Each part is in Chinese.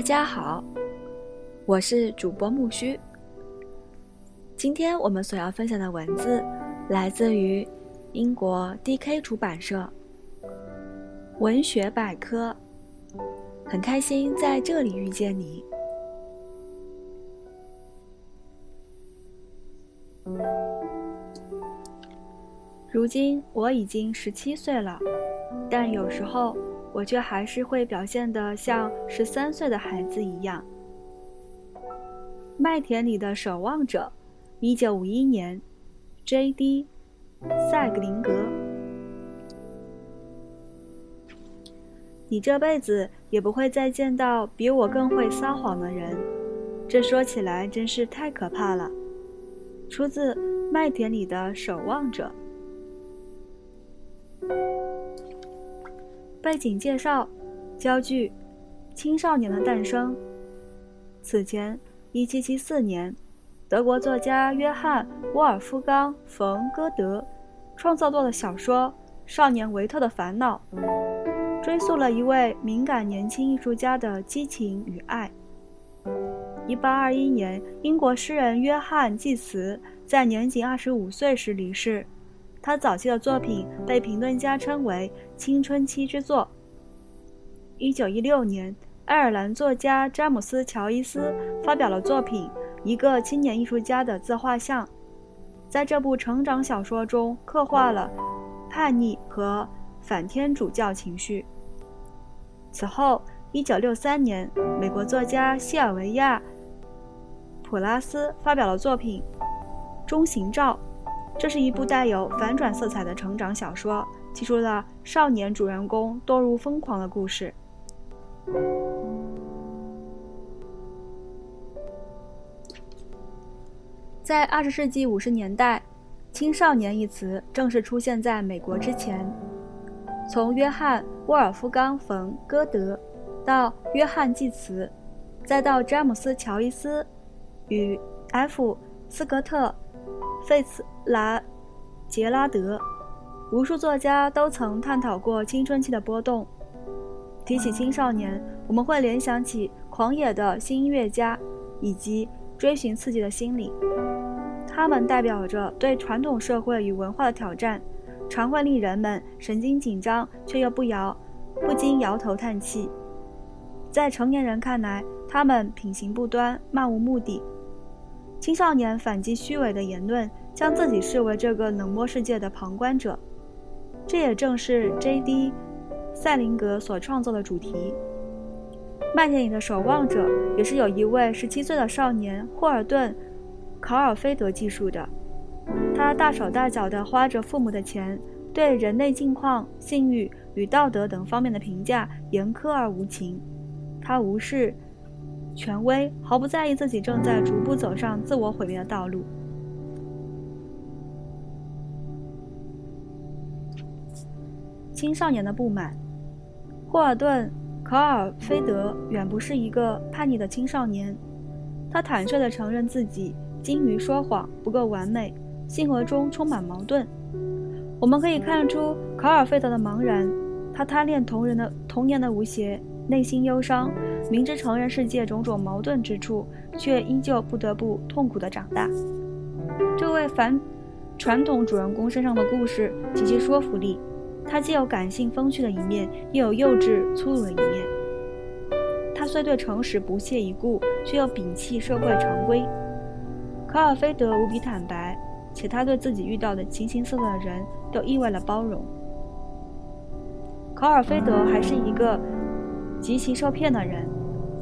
大家好，我是主播木须。今天我们所要分享的文字来自于英国 D.K 出版社《文学百科》，很开心在这里遇见你。如今我已经十七岁了，但有时候。我却还是会表现得像十三岁的孩子一样。麦田里的守望者，一九五一年，J.D. 塞格林格。你这辈子也不会再见到比我更会撒谎的人，这说起来真是太可怕了。出自《麦田里的守望者》。背景介绍：焦距，青少年的诞生。此前，1774年，德国作家约翰·沃尔夫冈·冯·歌德创造过的小说《少年维特的烦恼》，追溯了一位敏感年轻艺术家的激情与爱。1821年，英国诗人约翰·济慈在年仅25岁时离世。他早期的作品被评论家称为青春期之作。一九一六年，爱尔兰作家詹姆斯·乔伊斯发表了作品《一个青年艺术家的自画像》。在这部成长小说中，刻画了叛逆和反天主教情绪。此后，一九六三年，美国作家西尔维亚·普拉斯发表了作品《中行照》。这是一部带有反转色彩的成长小说，记述了少年主人公堕入疯狂的故事。在二十世纪五十年代，“青少年”一词正式出现在美国之前。从约翰·沃尔夫冈·冯·歌德，到约翰·济慈，再到詹姆斯·乔伊斯与 F· 斯格特。费茨拉杰拉德，无数作家都曾探讨过青春期的波动。提起青少年，我们会联想起狂野的新音乐家以及追寻刺激的心理。他们代表着对传统社会与文化的挑战，常会令人们神经紧张，却又不摇不禁摇头叹气。在成年人看来，他们品行不端，漫无目的。青少年反击虚伪的言论，将自己视为这个冷漠世界的旁观者，这也正是 J.D. 塞林格所创作的主题。《麦田里的守望者》也是有一位十七岁的少年霍尔顿·考尔菲德记述的。他大手大脚地花着父母的钱，对人类境况、信誉与道德等方面的评价严苛而无情。他无视。权威毫不在意自己正在逐步走上自我毁灭的道路。青少年的不满，霍尔顿·考尔菲德远不是一个叛逆的青少年，他坦率地承认自己精于说谎，不够完美，性格中充满矛盾。我们可以看出考尔菲德的茫然，他贪恋童人的童年的无邪。内心忧伤，明知成人世界种种矛盾之处，却依旧不得不痛苦地长大。这位反传统主人公身上的故事极其说服力，他既有感性风趣的一面，又有幼稚粗鲁的一面。他虽对诚实不屑一顾，却又摒弃社会常规。考尔菲德无比坦白，且他对自己遇到的形形色色的人都意外的包容。考尔菲德还是一个。极其受骗的人，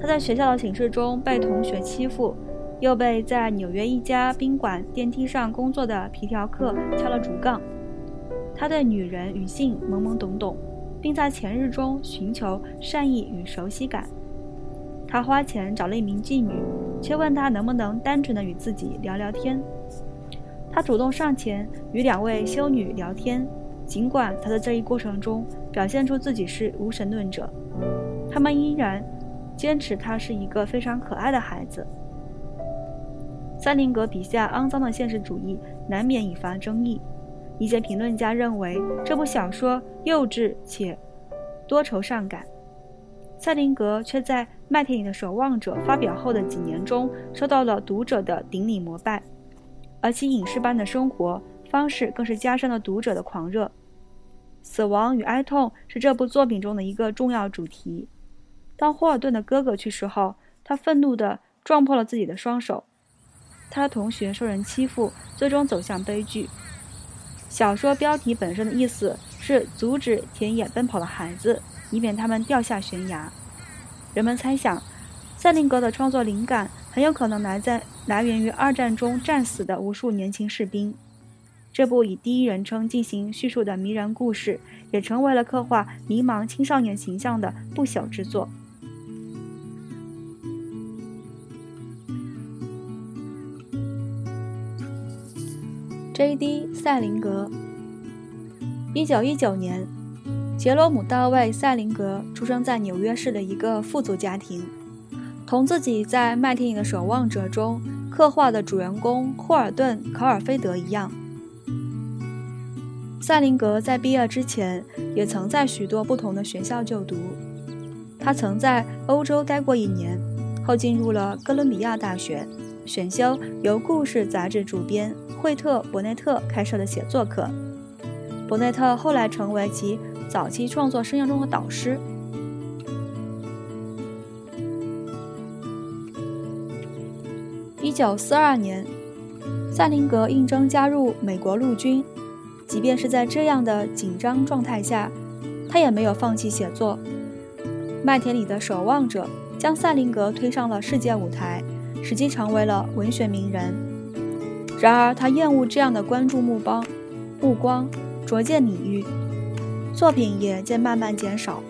他在学校的寝室中被同学欺负，又被在纽约一家宾馆电梯上工作的皮条客敲了竹杠。他对女人与性懵懵懂懂，并在前日中寻求善意与熟悉感。他花钱找了一名妓女，却问她能不能单纯的与自己聊聊天。他主动上前与两位修女聊天，尽管他在这一过程中表现出自己是无神论者。他们依然坚持他是一个非常可爱的孩子。塞林格笔下肮脏的现实主义难免引发争议。一些评论家认为这部小说幼稚且多愁善感。塞林格却在《麦田里的守望者》发表后的几年中受到了读者的顶礼膜拜，而其隐士般的生活方式更是加深了读者的狂热。死亡与哀痛是这部作品中的一个重要主题。当霍尔顿的哥哥去世后，他愤怒地撞破了自己的双手。他的同学受人欺负，最终走向悲剧。小说标题本身的意思是阻止田野奔跑的孩子，以免他们掉下悬崖。人们猜想，塞林格的创作灵感很有可能来在来源于二战中战死的无数年轻士兵。这部以第一人称进行叙述的迷人故事，也成为了刻画迷茫青少年形象的不朽之作。J.D. 塞林格，一九一九年，杰罗姆·大卫·塞林格出生在纽约市的一个富足家庭。同自己在《麦田里的守望者》中刻画的主人公霍尔顿·考尔菲德一样，塞林格在毕业之前也曾在许多不同的学校就读。他曾在欧洲待过一年，后进入了哥伦比亚大学。选修由故事杂志主编惠特·伯内特开设的写作课，伯内特后来成为其早期创作生涯中的导师。一九四二年，赛林格应征加入美国陆军，即便是在这样的紧张状态下，他也没有放弃写作。《麦田里的守望者》将赛林格推上了世界舞台。使其成为了文学名人。然而，他厌恶这样的关注目光，目光逐渐领域，作品也渐慢慢减少。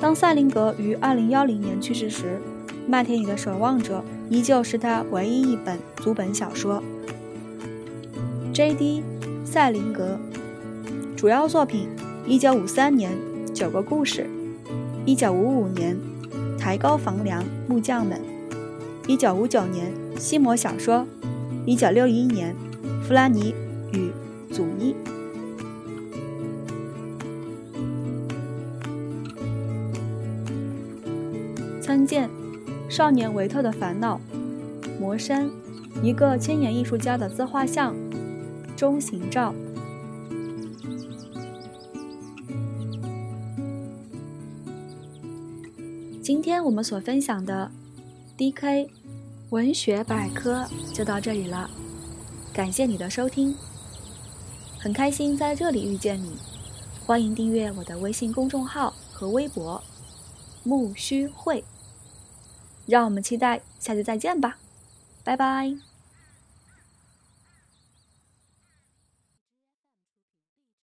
当塞林格于2010年去世时，《麦田里的守望者》依旧是他唯一一本足本小说。J.D. 塞林格主要作品：1953年《九个故事》，1955年《抬高房梁木匠们》。一九五九年，西摩小说；一九六一年，弗拉尼与祖伊。参见《少年维特的烦恼》，魔山，一个千年艺术家的自画像，中型照。今天我们所分享的。D.K. 文学百科就到这里了，感谢你的收听，很开心在这里遇见你，欢迎订阅我的微信公众号和微博木须会，让我们期待下次再见吧，拜拜。